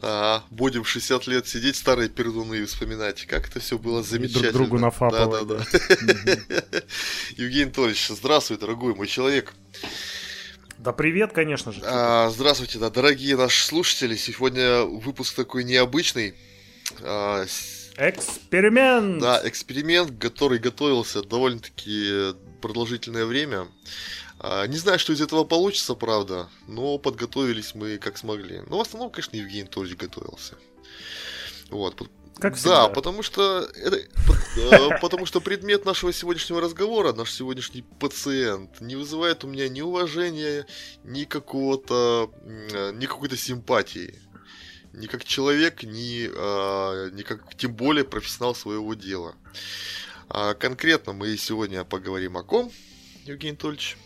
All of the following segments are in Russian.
А, будем 60 лет сидеть, старые пердуны и вспоминать, как это все было замечательно. друг другу нафапывать. Да, да, да. Евгений Анатольевич, здравствуй, дорогой мой человек. Да привет, конечно же. А, здравствуйте, да, дорогие наши слушатели. Сегодня выпуск такой необычный. А, эксперимент! Да, эксперимент, который готовился довольно-таки продолжительное время. А, не знаю, что из этого получится, правда, но подготовились мы как смогли. Но в основном, конечно, Евгений тоже готовился. Вот. Как всегда. Да, потому что, это, э, потому что предмет нашего сегодняшнего разговора, наш сегодняшний пациент, не вызывает у меня ни уважения, ни какого-то, ни какой-то симпатии. Ни как человек, ни, а, ни как, тем более, профессионал своего дела. А конкретно мы сегодня поговорим о ком, Евгений Анатольевич?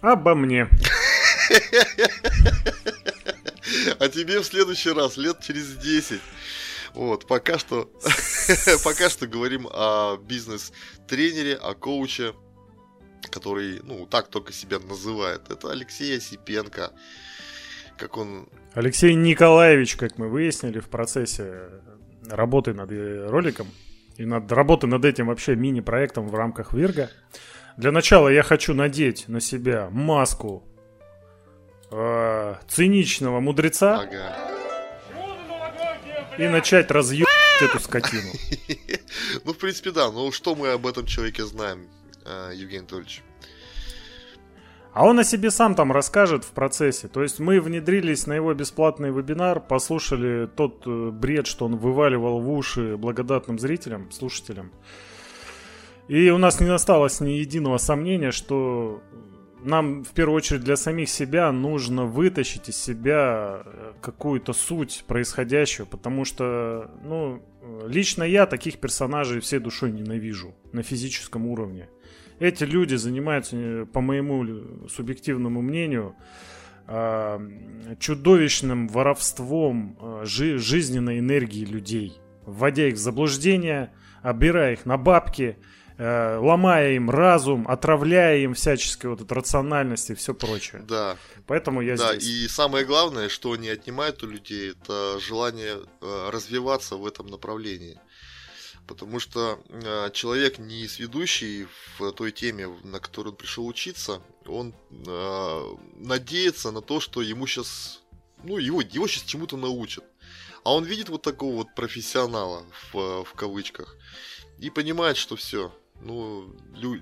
Обо мне. А тебе в следующий раз, лет через 10. Вот, пока что, пока что говорим о бизнес-тренере, о коуче, который, ну, так только себя называет. Это Алексей Осипенко. Как он... Алексей Николаевич, как мы выяснили в процессе работы над роликом и над работой над этим вообще мини-проектом в рамках Вирга. Для начала я хочу надеть на себя маску э, циничного мудреца ага. и начать разъебать эту скотину. Ну, в принципе, да. Ну, что мы об этом человеке знаем, э, Евгений Анатольевич? А он о себе сам там расскажет в процессе. То есть мы внедрились на его бесплатный вебинар, послушали тот э, бред, что он вываливал в уши благодатным зрителям, слушателям. И у нас не осталось ни единого сомнения, что нам в первую очередь для самих себя нужно вытащить из себя э, какую-то суть происходящего, потому что, ну, лично я таких персонажей всей душой ненавижу на физическом уровне. Эти люди занимаются, э, по моему субъективному мнению, а, чудовищным воровством э, жизненной энергии людей, вводя их в заблуждение, обирая их на бабки – Э, ломая им разум, отравляя им всячески вот эту рациональность и все прочее. Да. Поэтому я да, здесь. и самое главное, что они отнимают у людей, это желание э, развиваться в этом направлении. Потому что э, человек не сведущий в той теме, на которую он пришел учиться, он э, надеется на то, что ему сейчас, ну, его, его сейчас чему-то научат. А он видит вот такого вот профессионала в, в кавычках и понимает, что все, ну, лю...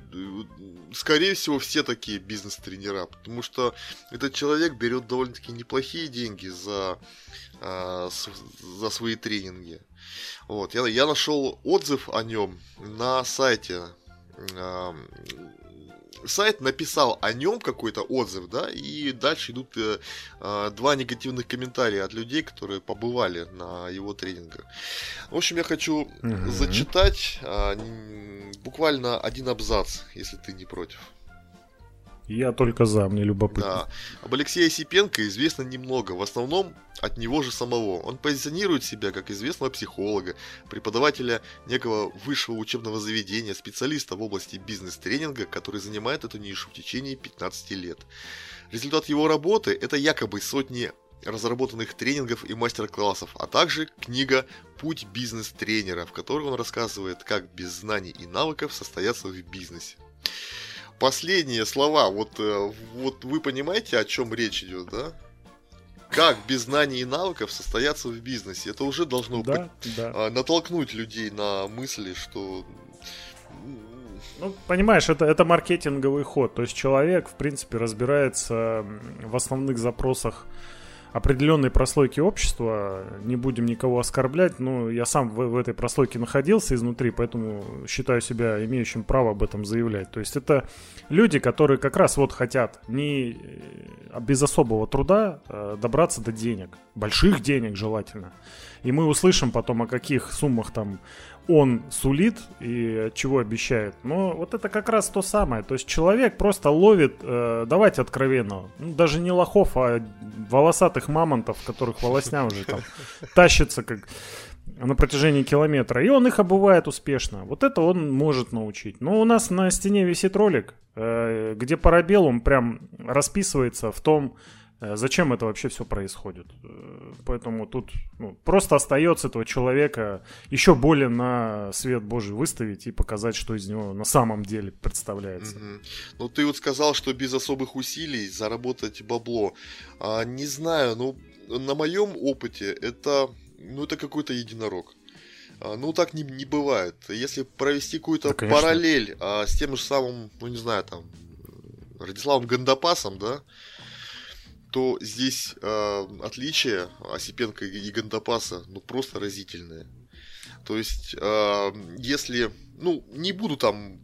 скорее всего, все такие бизнес-тренера, потому что этот человек берет довольно-таки неплохие деньги за, а, с, за свои тренинги. Вот, я, я нашел отзыв о нем на сайте а, сайт написал о нем какой-то отзыв, да, и дальше идут э, э, два негативных комментария от людей, которые побывали на его тренингах. В общем, я хочу угу. зачитать э, буквально один абзац, если ты не против. Я только за, мне любопытно. Да. Об Алексее Осипенко известно немного, в основном от него же самого. Он позиционирует себя как известного психолога, преподавателя некого высшего учебного заведения, специалиста в области бизнес-тренинга, который занимает эту нишу в течение 15 лет. Результат его работы – это якобы сотни разработанных тренингов и мастер-классов, а также книга «Путь бизнес-тренера», в которой он рассказывает, как без знаний и навыков состояться в бизнесе последние слова, вот, э, вот вы понимаете, о чем речь идет, да? Как без знаний и навыков состояться в бизнесе? Это уже должно да, по- да. А, натолкнуть людей на мысли, что ну, понимаешь, это, это маркетинговый ход. То есть человек, в принципе, разбирается в основных запросах определенной прослойки общества, не будем никого оскорблять, но я сам в, в этой прослойке находился изнутри, поэтому считаю себя имеющим право об этом заявлять. То есть это люди, которые как раз вот хотят не э, без особого труда э, добраться до денег, больших денег желательно. И мы услышим потом, о каких суммах там он сулит и чего обещает. Но вот это как раз то самое. То есть человек просто ловит, э, давайте откровенно, ну, даже не лохов, а волосатых мамонтов, которых волосня уже там тащится как на протяжении километра. И он их обувает успешно. Вот это он может научить. Но у нас на стене висит ролик, э, где парабеллум прям расписывается в том, зачем это вообще все происходит? Э, поэтому тут ну, просто остается этого человека еще более на свет Божий выставить и показать, что из него на самом деле представляется. Угу. Ну, ты вот сказал, что без особых усилий заработать бабло. А, не знаю, ну, на моем опыте это, ну, это какой-то единорог. А, ну, так не, не бывает. Если провести какую-то да, параллель а, с тем же самым, ну, не знаю, там, Радиславом Гандапасом, да, то здесь э, отличие Осипенко и Гандапаса ну просто разительное. То есть, э, если, ну, не буду там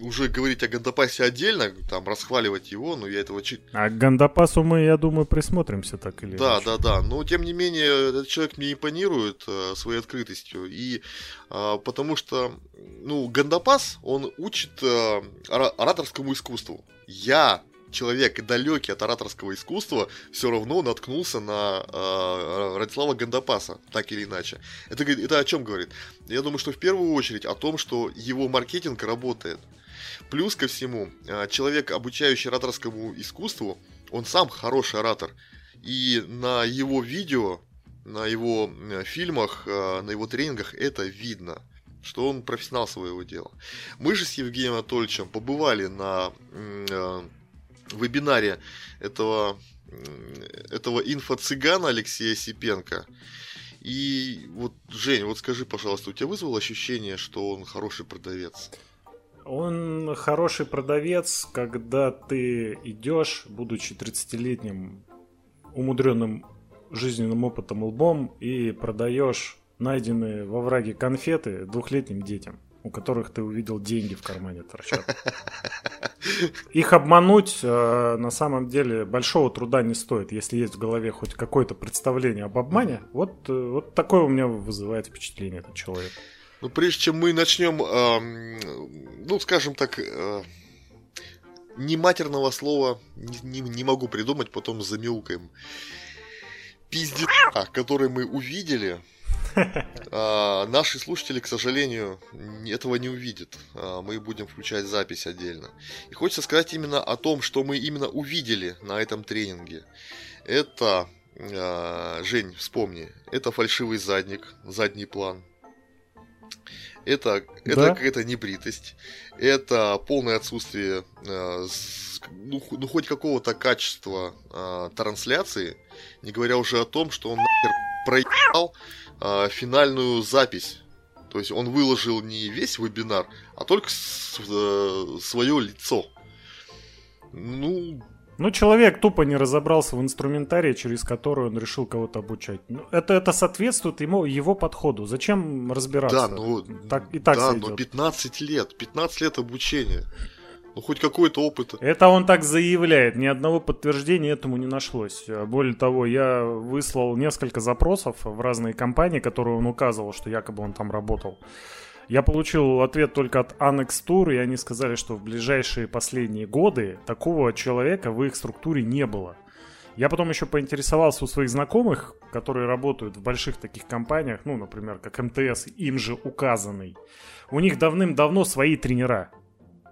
уже говорить о Гандапасе отдельно, там расхваливать его, но я этого чит. А к Гандапасу мы, я думаю, присмотримся так или Да, иначе. да, да. Но тем не менее, этот человек мне импонирует э, своей открытостью. И э, потому что, ну, Гандапас, он учит э, ораторскому искусству. Я человек далекий от ораторского искусства все равно наткнулся на э, Радислава Гандапаса, так или иначе. Это, это о чем говорит? Я думаю, что в первую очередь о том, что его маркетинг работает. Плюс ко всему, э, человек, обучающий ораторскому искусству, он сам хороший оратор. И на его видео, на его э, фильмах, э, на его тренингах это видно что он профессионал своего дела. Мы же с Евгением Анатольевичем побывали на вебинаре этого, этого инфо-цыгана Алексея Сипенко. И вот, Жень, вот скажи, пожалуйста, у тебя вызвало ощущение, что он хороший продавец? Он хороший продавец, когда ты идешь, будучи 30-летним умудренным жизненным опытом лбом, и продаешь найденные во враге конфеты двухлетним детям у которых ты увидел деньги в кармане торчат. Их обмануть э, на самом деле большого труда не стоит, если есть в голове хоть какое-то представление об обмане. Вот, э, вот такое у меня вызывает впечатление этот человек. Ну, прежде чем мы начнем, э, ну, скажем так, э, не матерного слова не, не, не могу придумать, потом замяукаем. Пиздец, который мы увидели, а, наши слушатели, к сожалению, этого не увидят. А, мы будем включать запись отдельно. И хочется сказать именно о том, что мы именно увидели на этом тренинге. Это, а, Жень, вспомни, это фальшивый задник, задний план. Это, да? это какая-то небритость. Это полное отсутствие э, ну, ну, хоть какого-то качества э, трансляции, не говоря уже о том, что он нахер проебал э, финальную запись. То есть он выложил не весь вебинар, а только с, э, свое лицо. Ну, ну, человек тупо не разобрался в инструментарии, через который он решил кого-то обучать. Ну, это, это соответствует ему, его подходу. Зачем разбираться? Да, ну, так, и так да, но 15 лет, 15 лет обучения. Ну, хоть какой-то опыт. Это он так заявляет. Ни одного подтверждения этому не нашлось. Более того, я выслал несколько запросов в разные компании, которые он указывал, что якобы он там работал. Я получил ответ только от Annex Tour, и они сказали, что в ближайшие последние годы такого человека в их структуре не было. Я потом еще поинтересовался у своих знакомых, которые работают в больших таких компаниях, ну, например, как МТС, им же указанный. У них давным-давно свои тренера.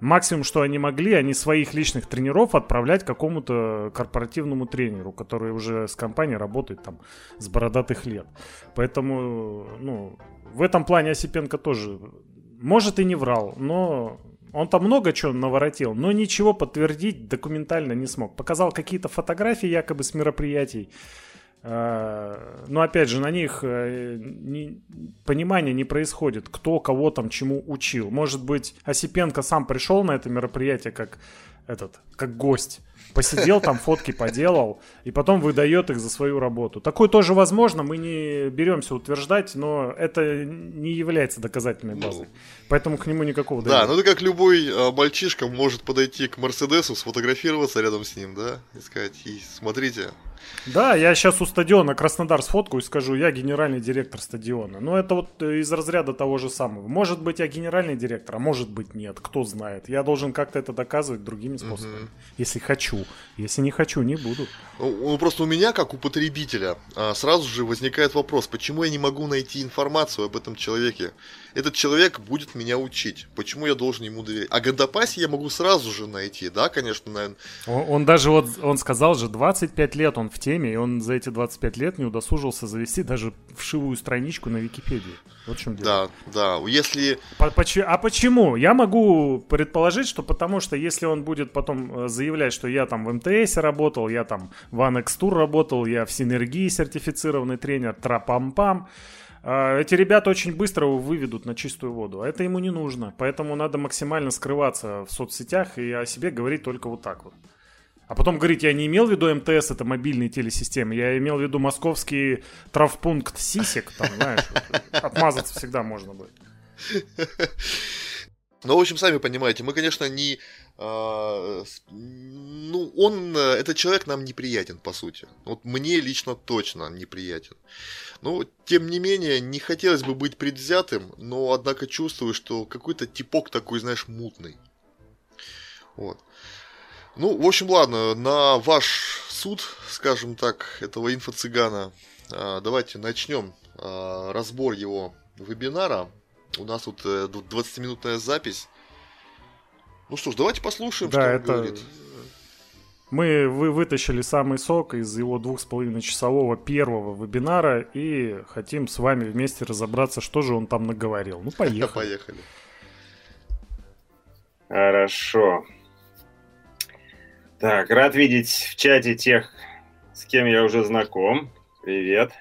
Максимум, что они могли, они своих личных тренеров отправлять какому-то корпоративному тренеру, который уже с компанией работает там с бородатых лет. Поэтому, ну, в этом плане Осипенко тоже, может и не врал, но он там много чего наворотил, но ничего подтвердить документально не смог. Показал какие-то фотографии якобы с мероприятий, но опять же, на них э, не, понимания не происходит, кто кого там чему учил. Может быть, Осипенко сам пришел на это мероприятие как этот, как гость посидел там, фотки поделал, и потом выдает их за свою работу. Такое тоже возможно, мы не беремся утверждать, но это не является доказательной базой. Ну, Поэтому к нему никакого доверия. Да, ну это как любой э, мальчишка может подойти к Мерседесу, сфотографироваться рядом с ним, да, и сказать, и смотрите, да, я сейчас у стадиона Краснодар сфоткаю и скажу, я генеральный директор стадиона. Но это вот э, из разряда того же самого. Может быть, я генеральный директор, а может быть нет, кто знает. Я должен как-то это доказывать другими способами. Угу. Если хочу. Если не хочу, не буду. Ну, ну, просто у меня, как у потребителя, а, сразу же возникает вопрос, почему я не могу найти информацию об этом человеке? Этот человек будет меня учить. Почему я должен ему доверять? А Гандапаси я могу сразу же найти, да, конечно, наверное. Он, он даже вот, он сказал же, 25 лет он в теме, и он за эти 25 лет не удосужился завести даже вшивую страничку на Википедии. Вот в чем дело. Да, да. Если... По, а почему? Я могу предположить, что потому что если он будет потом э, заявлять, что я там в МТС работал, я там в Анекс Тур работал, я в Синергии сертифицированный тренер, трапам-пам, э, эти ребята очень быстро его выведут на чистую воду, а это ему не нужно. Поэтому надо максимально скрываться в соцсетях и о себе говорить только вот так вот. А потом говорить, я не имел в виду МТС, это мобильные телесистемы, я имел в виду московский травпункт Сисек, там, знаешь, отмазаться всегда можно будет. Ну, в общем, сами понимаете, мы, конечно, не... Э, ну, он, этот человек нам неприятен, по сути. Вот мне лично точно неприятен. Но, тем не менее, не хотелось бы быть предвзятым, но, однако, чувствую, что какой-то типок такой, знаешь, мутный. Вот. Ну, в общем, ладно, на ваш суд, скажем так, этого инфо-цыгана, а, давайте начнем а, разбор его вебинара. У нас тут 20-минутная э, запись. Ну что ж, давайте послушаем, да, что он это... говорит. Мы вы вытащили самый сок из его двух с половиной часового первого вебинара и хотим с вами вместе разобраться, что же он там наговорил. Ну, поехали. Поехали. Хорошо. Так, рад видеть в чате тех, с кем я уже знаком. Привет.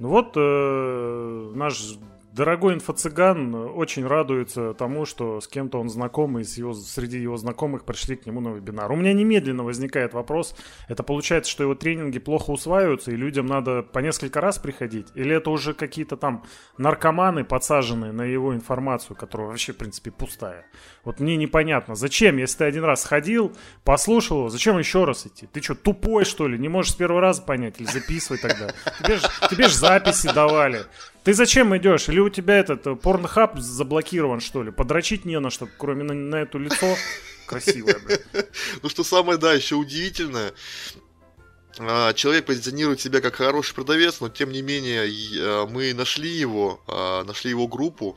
Ну вот э, наш Дорогой инфо-цыган очень радуется тому, что с кем-то он знакомый, с его, среди его знакомых пришли к нему на вебинар. У меня немедленно возникает вопрос, это получается, что его тренинги плохо усваиваются, и людям надо по несколько раз приходить? Или это уже какие-то там наркоманы, подсаженные на его информацию, которая вообще, в принципе, пустая? Вот мне непонятно, зачем, если ты один раз сходил, послушал его, зачем еще раз идти? Ты что, тупой, что ли? Не можешь с первого раза понять? Или записывай тогда? Тебе же, тебе записи давали. Ты зачем идешь? Или у тебя этот э, порнохаб заблокирован, что ли? Подрочить не на что, кроме на, на это лицо красивое, блядь. Ну что самое, да, еще удивительное, а, человек позиционирует себя как хороший продавец, но тем не менее а, мы нашли его, а, нашли его группу,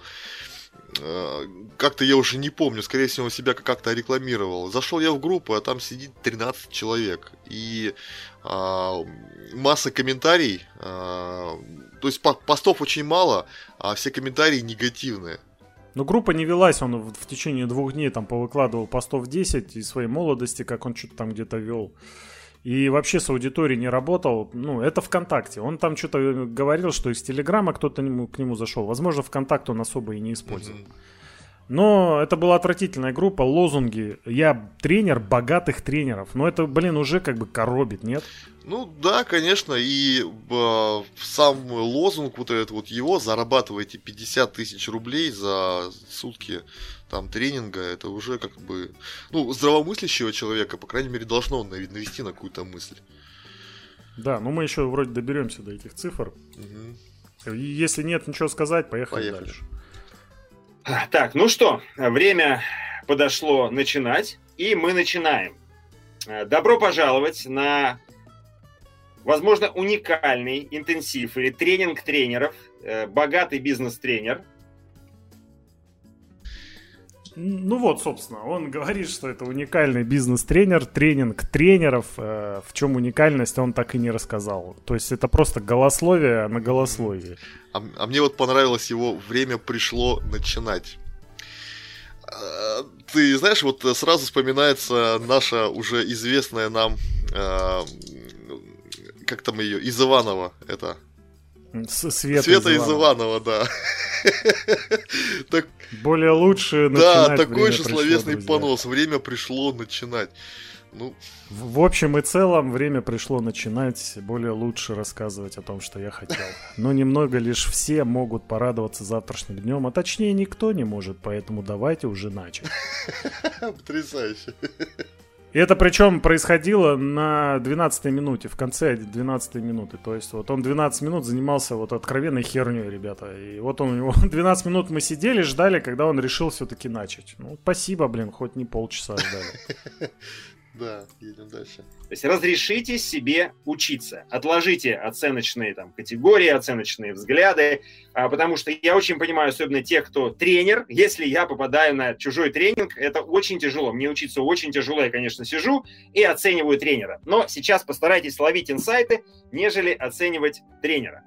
как-то я уже не помню, скорее всего, себя как-то рекламировал. Зашел я в группу, а там сидит 13 человек. И а, масса комментариев, а, то есть постов очень мало, а все комментарии негативные. Ну, группа не велась, он в течение двух дней там повыкладывал постов 10 из своей молодости, как он что-то там где-то вел. И вообще с аудиторией не работал. Ну, это ВКонтакте. Он там что-то говорил, что из Телеграма кто-то к нему зашел. Возможно, ВКонтакт он особо и не использовал. Но это была отвратительная группа, лозунги. Я тренер богатых тренеров. Но это, блин, уже как бы коробит, нет? Ну да, конечно, и э, сам лозунг вот этот вот его, зарабатываете 50 тысяч рублей за сутки там тренинга, это уже как бы, ну, здравомыслящего человека, по крайней мере, должно навести на какую-то мысль. Да, ну мы еще вроде доберемся до этих цифр. Угу. Если нет ничего сказать, поехали, поехали. дальше. Так, ну что, время подошло начинать, и мы начинаем. Добро пожаловать на, возможно, уникальный интенсив или тренинг тренеров, э, богатый бизнес-тренер – ну вот, собственно, он говорит, что это уникальный бизнес-тренер, тренинг тренеров. Э, в чем уникальность, он так и не рассказал. То есть это просто голословие на голословие. А, а мне вот понравилось его «Время пришло начинать». А, ты знаешь, вот сразу вспоминается наша уже известная нам, э, как там ее, из Иванова, это Света, Света из Иванова, да. так, Более лучше Да, такой же словесный друзья. понос. Время пришло начинать. Ну. В, в общем и целом, время пришло начинать более лучше рассказывать о том, что я хотел. Но немного лишь все могут порадоваться завтрашним днем, а точнее никто не может, поэтому давайте уже начать. Потрясающе. И это причем происходило на 12 минуте, в конце 12 минуты. То есть вот он 12 минут занимался вот откровенной херней, ребята. И вот он, у него 12 минут мы сидели, ждали, когда он решил все-таки начать. Ну, спасибо, блин, хоть не полчаса ждали. Да, едем дальше. То есть разрешите себе учиться. Отложите оценочные там, категории, оценочные взгляды, а, потому что я очень понимаю, особенно тех, кто тренер, если я попадаю на чужой тренинг, это очень тяжело. Мне учиться очень тяжело, я, конечно, сижу и оцениваю тренера. Но сейчас постарайтесь ловить инсайты, нежели оценивать тренера.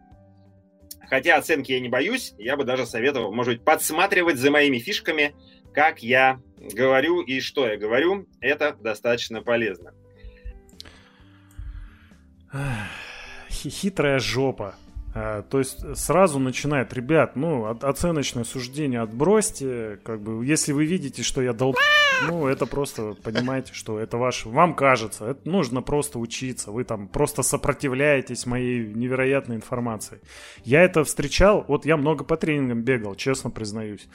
Хотя оценки я не боюсь, я бы даже советовал, может быть, подсматривать за моими фишками, как я говорю и что я говорю. Это достаточно полезно. Хитрая жопа. А, то есть сразу начинает, ребят, ну, оценочное суждение отбросьте, как бы, если вы видите, что я дол... Ну, это просто, понимаете, что это ваше, вам кажется, это нужно просто учиться, вы там просто сопротивляетесь моей невероятной информации. Я это встречал, вот я много по тренингам бегал, честно признаюсь.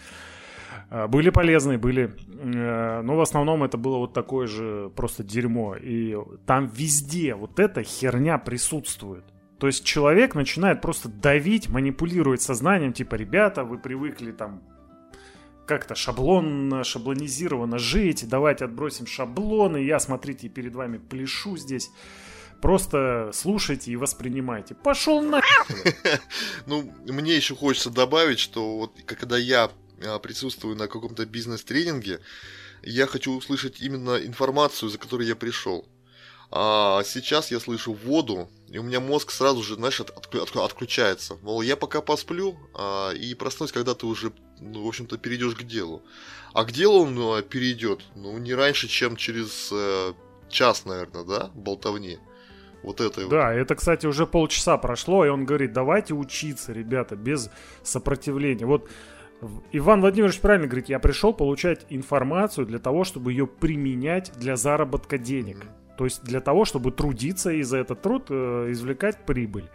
А, были полезные, были, э, но в основном это было вот такое же просто дерьмо. И там везде вот эта херня присутствует. То есть человек начинает просто давить, манипулировать сознанием, типа, ребята, вы привыкли там как-то шаблонно, шаблонизированно жить, давайте отбросим шаблоны, я, смотрите, перед вами пляшу здесь. Просто слушайте и воспринимайте. Пошел на. Ну, мне еще хочется добавить, что вот когда я присутствую на каком-то бизнес-тренинге, я хочу услышать именно информацию, за которой я пришел. А сейчас я слышу воду, и у меня мозг сразу же, знаешь, от, от, отключается. Мол, я пока посплю а, и проснусь, когда ты уже, ну, в общем-то, перейдешь к делу. А к делу он ну, перейдет, ну, не раньше, чем через э, час, наверное, да, болтовни. Вот это Да, вот. это, кстати, уже полчаса прошло, и он говорит, давайте учиться, ребята, без сопротивления. Вот Иван Владимирович правильно говорит, я пришел получать информацию для того, чтобы ее применять для заработка денег. Mm-hmm. То есть для того, чтобы трудиться и за этот труд э, извлекать прибыль.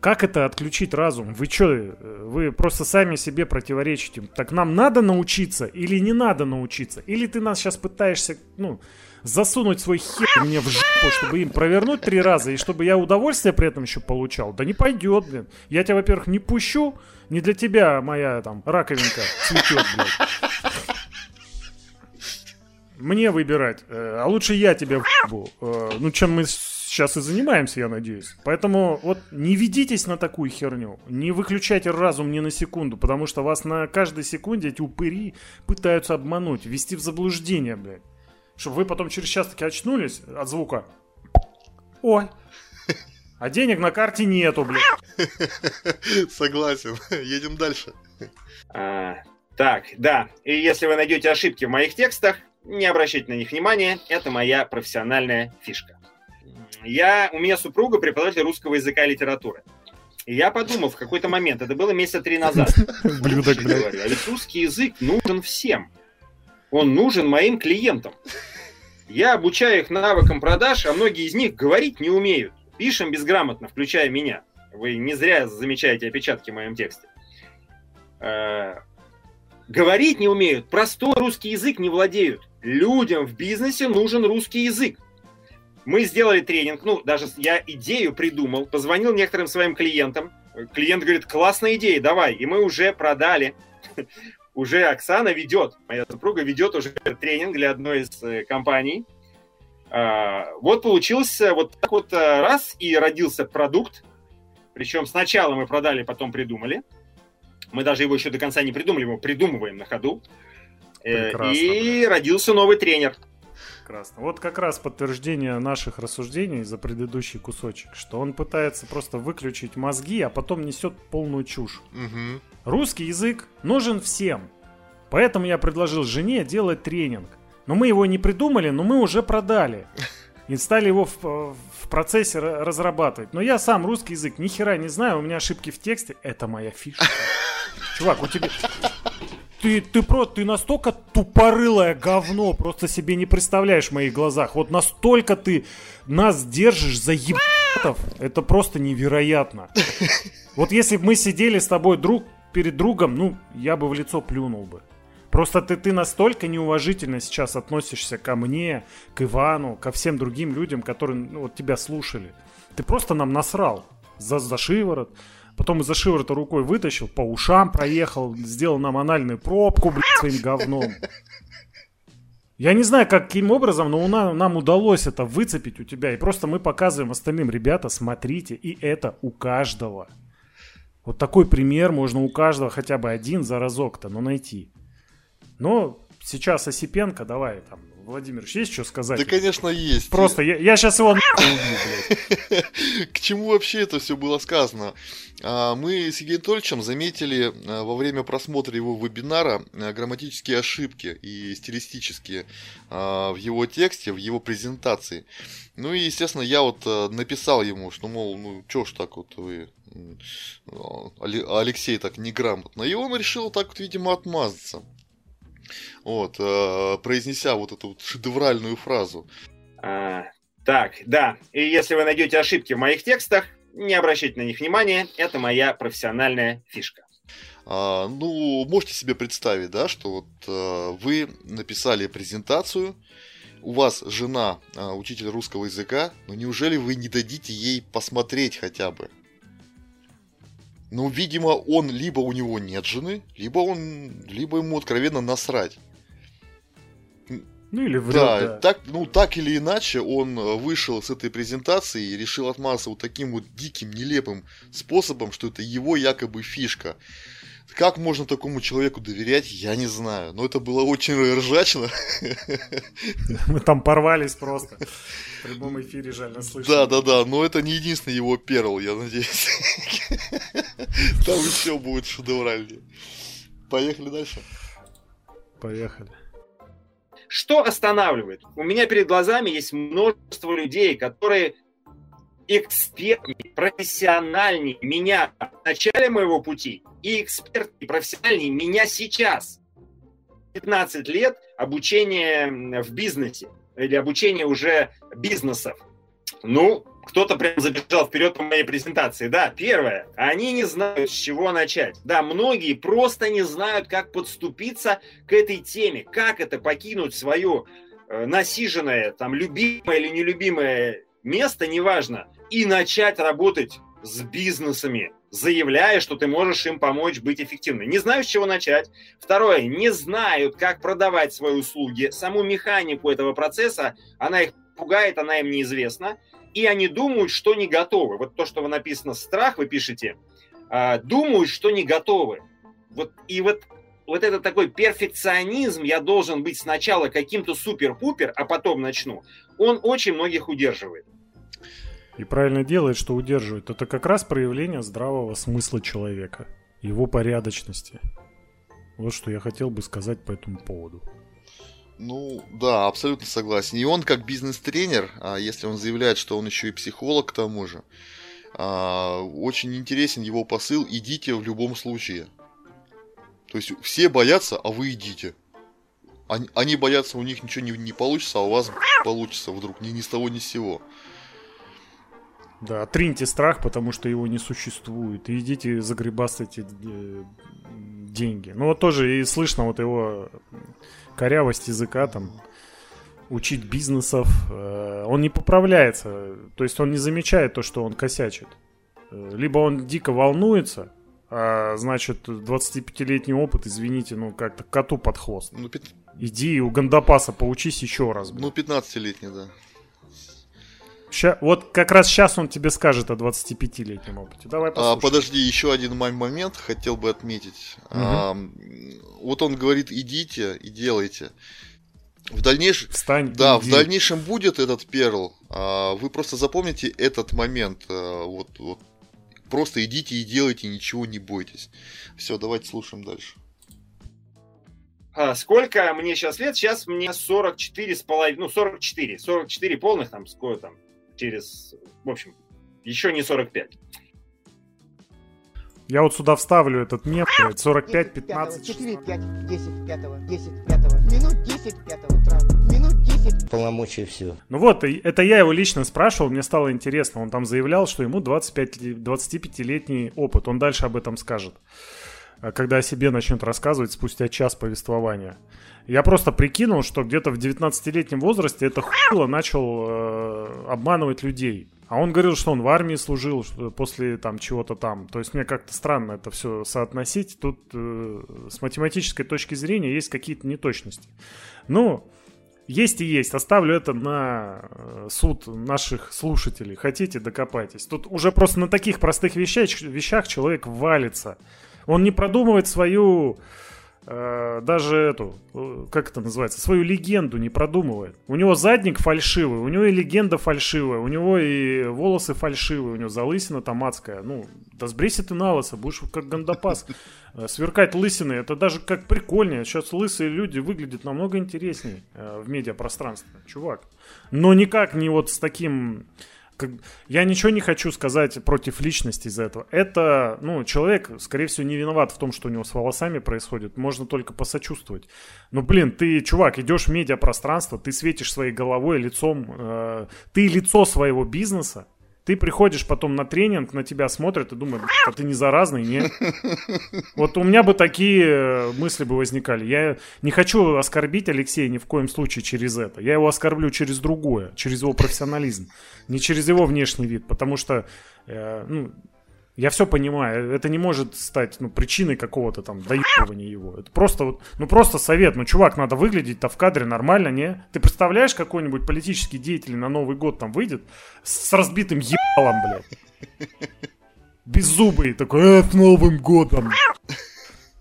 Как это отключить разум? Вы что, э, вы просто сами себе противоречите. Так нам надо научиться или не надо научиться? Или ты нас сейчас пытаешься, ну, засунуть свой хер мне в жопу, чтобы им провернуть три раза, и чтобы я удовольствие при этом еще получал? Да не пойдет, блин. Я тебя, во-первых, не пущу, не для тебя моя там раковинка цветет, блядь мне выбирать, э, а лучше я тебя в***бу, э, ну, чем мы сейчас и занимаемся, я надеюсь. Поэтому вот не ведитесь на такую херню, не выключайте разум ни на секунду, потому что вас на каждой секунде эти упыри пытаются обмануть, ввести в заблуждение, блядь. Чтобы вы потом через час таки очнулись от звука. Ой, а денег на карте нету, блядь. Согласен. Едем дальше. А, так, да. И если вы найдете ошибки в моих текстах, не обращайте на них внимания, это моя профессиональная фишка. Я, у меня супруга преподаватель русского языка и литературы. И я подумал в какой-то момент, это было месяца три назад. Блюдо, говорю, а ведь русский язык нужен всем. Он нужен моим клиентам. Я обучаю их навыкам продаж, а многие из них говорить не умеют. Пишем безграмотно, включая меня. Вы не зря замечаете опечатки в моем тексте. Э, говорить не умеют, простой русский язык не владеют людям в бизнесе нужен русский язык. Мы сделали тренинг, ну, даже я идею придумал, позвонил некоторым своим клиентам. Клиент говорит, классная идея, давай. И мы уже продали. Уже Оксана ведет, моя супруга ведет уже тренинг для одной из э, компаний. А, вот получился вот так вот э, раз и родился продукт. Причем сначала мы продали, потом придумали. Мы даже его еще до конца не придумали, мы придумываем на ходу. Э, Прекрасно, и да. родился новый тренер. Прекрасно. Вот как раз подтверждение наших рассуждений за предыдущий кусочек, что он пытается просто выключить мозги, а потом несет полную чушь. Угу. Русский язык нужен всем. Поэтому я предложил жене делать тренинг. Но мы его не придумали, но мы уже продали. И стали его в, в процессе разрабатывать. Но я сам русский язык ни хера не знаю, у меня ошибки в тексте. Это моя фишка. Чувак, у тебя ты, ты просто, ты настолько тупорылое говно, просто себе не представляешь в моих глазах. Вот настолько ты нас держишь за ебатов, это просто невероятно. Вот если бы мы сидели с тобой друг перед другом, ну, я бы в лицо плюнул бы. Просто ты, ты настолько неуважительно сейчас относишься ко мне, к Ивану, ко всем другим людям, которые ну, вот тебя слушали. Ты просто нам насрал за, за шиворот. Потом из-за шиворота рукой вытащил, по ушам проехал, сделал нам анальную пробку, блядь, своим говном. Я не знаю, каким образом, но у нас, нам удалось это выцепить у тебя. И просто мы показываем остальным, ребята, смотрите, и это у каждого. Вот такой пример можно у каждого хотя бы один за разок-то, но найти. Но сейчас Осипенко, давай там, Владимир, есть что сказать? Да, конечно, есть. Просто я, я сейчас его убью, К чему вообще это все было сказано? А, мы с Евгением Анатольевичем заметили а, во время просмотра его вебинара а, грамматические ошибки и стилистические в его тексте, в его презентации. Ну и, естественно, я вот написал ему, что, мол, ну, чё ж так вот вы Алексей так неграмотно. И он решил так вот, видимо, отмазаться. Вот, э, произнеся вот эту вот шедевральную фразу. А, так, да. И если вы найдете ошибки в моих текстах, не обращайте на них внимания. Это моя профессиональная фишка. А, ну, можете себе представить, да, что вот а, вы написали презентацию, у вас жена а, учитель русского языка, но неужели вы не дадите ей посмотреть хотя бы? Ну, видимо, он либо у него нет жены, либо он, либо ему откровенно насрать. Ну или врет, да, да. Так, ну так или иначе он э, вышел с этой презентации и решил отмазаться вот таким вот диким, нелепым способом, что это его якобы фишка. Как можно такому человеку доверять, я не знаю. Но это было очень ржачно. Мы там порвались просто. В прямом эфире жально слышно. Да, да, да. Но это не единственный его перл, я надеюсь. Там еще будет шедевральнее. Поехали дальше. Поехали. Что останавливает? У меня перед глазами есть множество людей, которые экспертнее, профессиональнее меня в начале моего пути и экспертнее, профессиональнее меня сейчас. 15 лет обучения в бизнесе или обучение уже бизнесов. Ну, кто-то прям забежал вперед по моей презентации. Да, первое, они не знают, с чего начать. Да, многие просто не знают, как подступиться к этой теме, как это покинуть свое э, насиженное, там, любимое или нелюбимое место, неважно, и начать работать с бизнесами, заявляя, что ты можешь им помочь быть эффективным. Не знаю, с чего начать. Второе, не знают, как продавать свои услуги. Саму механику этого процесса, она их пугает, она им неизвестна и они думают, что не готовы. Вот то, что вы написано «страх», вы пишете, а, думают, что не готовы. Вот, и вот, вот это такой перфекционизм, я должен быть сначала каким-то супер-пупер, а потом начну, он очень многих удерживает. И правильно делает, что удерживает. Это как раз проявление здравого смысла человека, его порядочности. Вот что я хотел бы сказать по этому поводу. Ну, да, абсолютно согласен. И он как бизнес-тренер, а если он заявляет, что он еще и психолог к тому же, а, очень интересен его посыл «идите в любом случае». То есть все боятся, а вы идите. Они, они боятся, у них ничего не, не получится, а у вас получится вдруг ни, ни с того ни с сего. Да, отриньте страх, потому что его не существует. И идите загребастайте э, деньги. Ну вот тоже и слышно вот его корявость языка, там, учить бизнесов, э, он не поправляется, то есть он не замечает то, что он косячит. Э, либо он дико волнуется, а значит, 25-летний опыт, извините, ну как-то коту под хвост. Ну, пи... Иди у Гандапаса поучись еще раз. Блин. Ну, 15-летний, да. Ща, вот как раз сейчас он тебе скажет о 25-летнем опыте. Давай послушаем. А, подожди, еще один момент хотел бы отметить. Угу. А, вот он говорит, идите и делайте. В дальнейшем, Встань, да, иди. в дальнейшем будет этот перл. А, вы просто запомните этот момент. А, вот, вот, просто идите и делайте, ничего не бойтесь. Все, давайте слушаем дальше. А, сколько мне сейчас лет? Сейчас мне 44 с половиной, ну 44, 44 полных там, сколько там, через, в общем, еще не 45. Я вот сюда вставлю этот мем, 45, 15, 4, 5, 10, 5, 10, 5, минут 10, 5 утра, минут 10. Полномочия все. Ну вот, это я его лично спрашивал, мне стало интересно. Он там заявлял, что ему 25, 25-летний опыт. Он дальше об этом скажет. Когда о себе начнет рассказывать спустя час повествования. Я просто прикинул, что где-то в 19-летнем возрасте это хуйло начал э, обманывать людей. А он говорил, что он в армии служил после там чего-то там. То есть мне как-то странно это все соотносить. Тут э, с математической точки зрения есть какие-то неточности. Ну, есть и есть. Оставлю это на э, суд наших слушателей. Хотите, докопайтесь. Тут уже просто на таких простых вещах, вещах человек валится. Он не продумывает свою э, даже эту, э, как это называется, свою легенду не продумывает. У него задник фальшивый, у него и легенда фальшивая, у него и волосы фальшивые, у него залысина там адская. Ну, да сбрейся ты на лысо, будешь как гандапас. Э, сверкать лысины, это даже как прикольнее. Сейчас лысые люди выглядят намного интереснее в медиапространстве, чувак. Но никак не вот с таким как, я ничего не хочу сказать против личности из-за этого. Это, ну, человек, скорее всего, не виноват в том, что у него с волосами происходит. Можно только посочувствовать. Ну, блин, ты, чувак, идешь в медиапространство, ты светишь своей головой, лицом, э, ты лицо своего бизнеса, ты приходишь потом на тренинг, на тебя смотрят и думают, а ты не заразный, нет? Вот у меня бы такие э, мысли бы возникали. Я не хочу оскорбить Алексея ни в коем случае через это. Я его оскорблю через другое, через его профессионализм, не через его внешний вид, потому что э, ну, я все понимаю, это не может стать ну, причиной какого-то там доебывания его. Это просто вот, ну просто совет. Ну, чувак, надо выглядеть-то в кадре нормально, не? Ты представляешь, какой-нибудь политический деятель на Новый год там выйдет с разбитым ебалом, блядь? Беззубый такой, э, с Новым годом.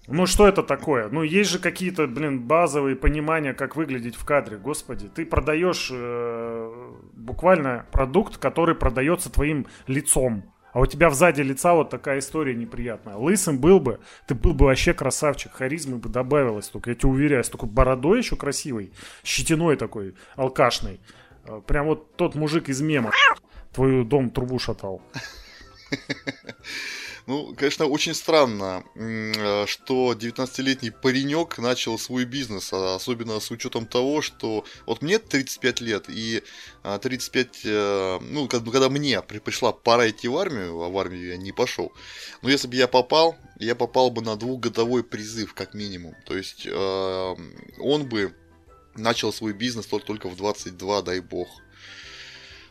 Ну что это такое? Ну есть же какие-то, блин, базовые понимания, как выглядеть в кадре. Господи, ты продаешь э, буквально продукт, который продается твоим лицом. А у тебя сзади лица вот такая история неприятная. Лысым был бы, ты был бы вообще красавчик, харизмы бы добавилось только, я тебе уверяю, с такой бородой еще красивой, щетиной такой, алкашной. А, прям вот тот мужик из мема твою дом трубу шатал. Ну, конечно, очень странно, что 19-летний паренек начал свой бизнес, а особенно с учетом того, что вот мне 35 лет, и 35, а, э, ну, когда мне пришла пора идти в армию, а в армию я не пошел, но если бы я попал, я попал бы на двухгодовой призыв, как минимум. То есть, э, он бы начал свой бизнес только в 22, дай бог.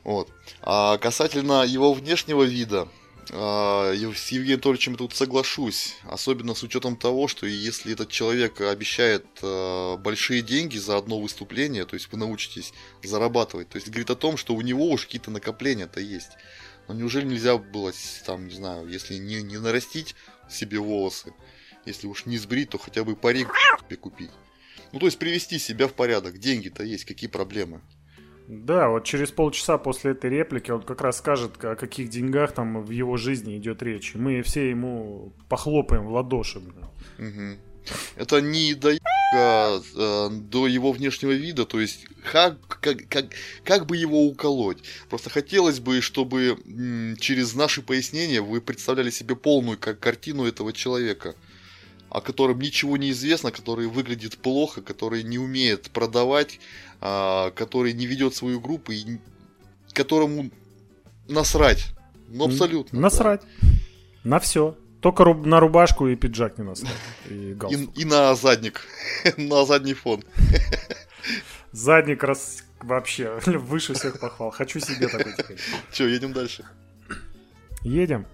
Вот. А касательно его внешнего вида, с Евгением Анатольевичем тут соглашусь, особенно с учетом того, что если этот человек обещает а, большие деньги за одно выступление, то есть вы научитесь зарабатывать, то есть говорит о том, что у него уж какие-то накопления-то есть. Но неужели нельзя было, там, не знаю, если не, не нарастить себе волосы, если уж не сбрить, то хотя бы парик купить. Ну, то есть привести себя в порядок. Деньги-то есть, какие проблемы? Да, вот через полчаса после этой реплики он как раз скажет, о каких деньгах там в его жизни идет речь. Мы все ему похлопаем в ладоши. Угу. Это не до э, до его внешнего вида, то есть как, как, как, как бы его уколоть. Просто хотелось бы, чтобы м, через наши пояснения вы представляли себе полную как, картину этого человека о котором ничего не известно, который выглядит плохо, который не умеет продавать, который не ведет свою группу и которому насрать. Ну, абсолютно. Насрать. Да. На все. Только руб, на рубашку и пиджак не насрать. И, и, и на задник. на задний фон. Задник раз вообще выше всех похвал. Хочу себе такой теперь. Че, едем дальше? Едем.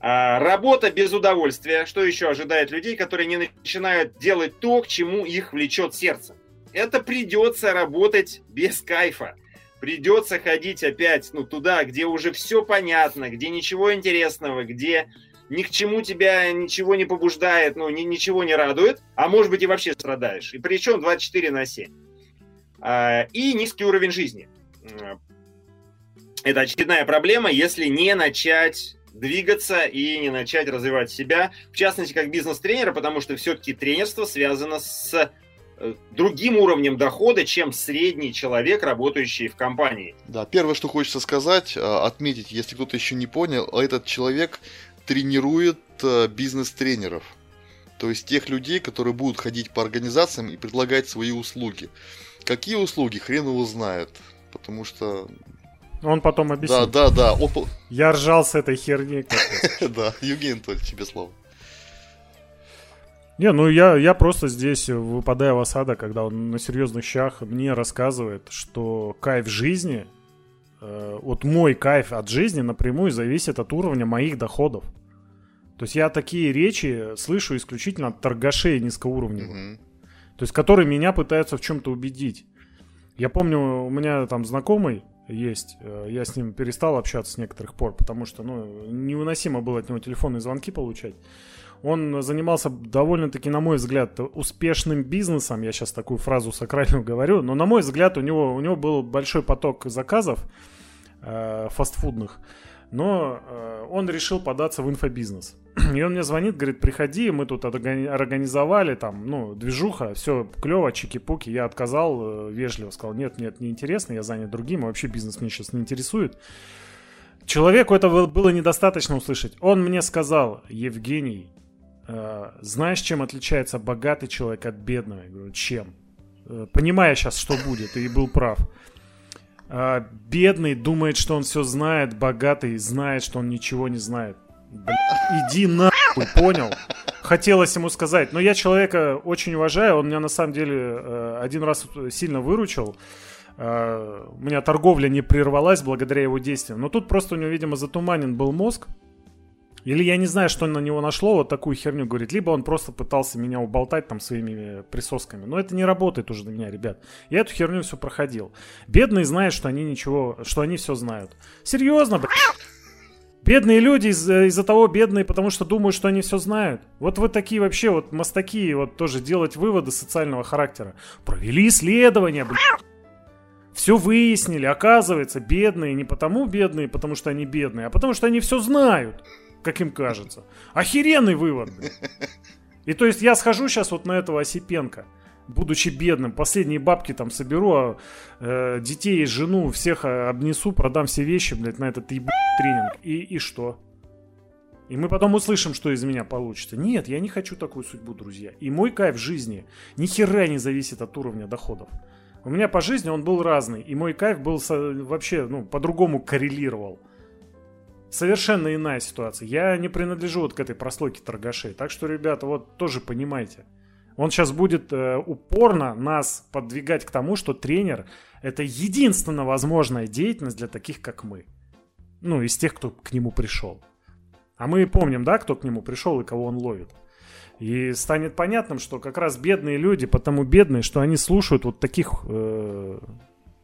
А, работа без удовольствия. Что еще ожидает людей, которые не начинают делать то, к чему их влечет сердце? Это придется работать без кайфа. Придется ходить опять ну, туда, где уже все понятно, где ничего интересного, где ни к чему тебя ничего не побуждает, ну, ни, ничего не радует, а может быть и вообще страдаешь. И причем 24 на 7. А, и низкий уровень жизни. Это очередная проблема, если не начать двигаться и не начать развивать себя, в частности, как бизнес-тренера, потому что все-таки тренерство связано с другим уровнем дохода, чем средний человек, работающий в компании. Да, первое, что хочется сказать, э, отметить, если кто-то еще не понял, этот человек тренирует э, бизнес-тренеров. То есть тех людей, которые будут ходить по организациям и предлагать свои услуги. Какие услуги, хрен его знает. Потому что он потом объяснит. Да, да, да. Он... Я ржал с этой херни. Да, Евгений Анатольевич, тебе слово. Не, ну я, я просто здесь выпадаю в осада, когда он на серьезных щах мне рассказывает, что кайф жизни, э, вот мой кайф от жизни напрямую зависит от уровня моих доходов. То есть я такие речи слышу исключительно от торгашей низкоуровневых. Угу. То есть, которые меня пытаются в чем-то убедить. Я помню, у меня там знакомый есть, э, я с ним перестал общаться с некоторых пор, потому что, ну, невыносимо было от него телефонные звонки получать. Он занимался довольно-таки, на мой взгляд, успешным бизнесом. Я сейчас такую фразу сакральную говорю, но на мой взгляд у него, у него был большой поток заказов э, фастфудных но э, он решил податься в инфобизнес. И он мне звонит, говорит, приходи, мы тут организовали там, ну, движуха, все клево, чики-пуки. Я отказал э, вежливо, сказал, нет, нет, не интересно, я занят другим, вообще бизнес меня сейчас не интересует. Человеку это было недостаточно услышать. Он мне сказал, Евгений, знаешь, чем отличается богатый человек от бедного? Я говорю, чем? Э, понимая сейчас, что будет, и был прав. А, бедный думает, что он все знает, богатый знает, что он ничего не знает. Иди нахуй, понял? Хотелось ему сказать. Но я человека очень уважаю. Он меня на самом деле э, один раз сильно выручил. Э, у меня торговля не прервалась благодаря его действиям. Но тут просто у него, видимо, затуманен был мозг. Или я не знаю, что на него нашло, вот такую херню говорит. Либо он просто пытался меня уболтать там своими присосками. Но это не работает уже на меня, ребят. Я эту херню все проходил. Бедные знают, что они ничего, что они все знают. Серьезно. Бедные люди из- за того бедные, потому что думают, что они все знают. Вот вы такие вообще вот мастаки, вот тоже делать выводы социального характера. Провели исследования, блядь. Все выяснили, оказывается, бедные не потому бедные, потому что они бедные, а потому что они все знают как им кажется. Охеренный вывод. И то есть я схожу сейчас вот на этого Осипенко, будучи бедным, последние бабки там соберу, а, э, детей, жену, всех э, обнесу, продам все вещи, блядь, на этот еб... тренинг. И, и что? И мы потом услышим, что из меня получится. Нет, я не хочу такую судьбу, друзья. И мой кайф жизни ни хера не зависит от уровня доходов. У меня по жизни он был разный, и мой кайф был вообще, ну, по-другому коррелировал совершенно иная ситуация. Я не принадлежу вот к этой прослойке торгашей. Так что, ребята, вот тоже понимайте. Он сейчас будет э, упорно нас подвигать к тому, что тренер это единственно возможная деятельность для таких, как мы. Ну, из тех, кто к нему пришел. А мы помним, да, кто к нему пришел и кого он ловит. И станет понятным, что как раз бедные люди, потому бедные, что они слушают вот таких, э,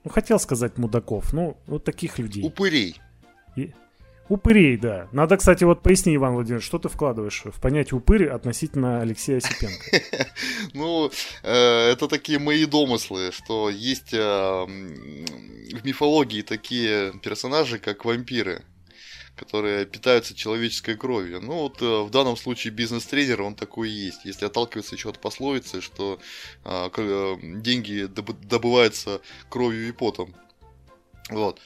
ну, хотел сказать мудаков, ну, вот таких людей. Упырей. И, Упырей, да. Надо, кстати, вот поясни, Иван Владимирович, что ты вкладываешь в понятие упырь относительно Алексея Осипенко? Ну, э, это такие мои домыслы, что есть э, в мифологии такие персонажи, как вампиры, которые питаются человеческой кровью. Ну, вот э, в данном случае бизнес-тренер, он такой и есть. Если отталкиваться еще от пословицы, что деньги добываются кровью и потом. Вот.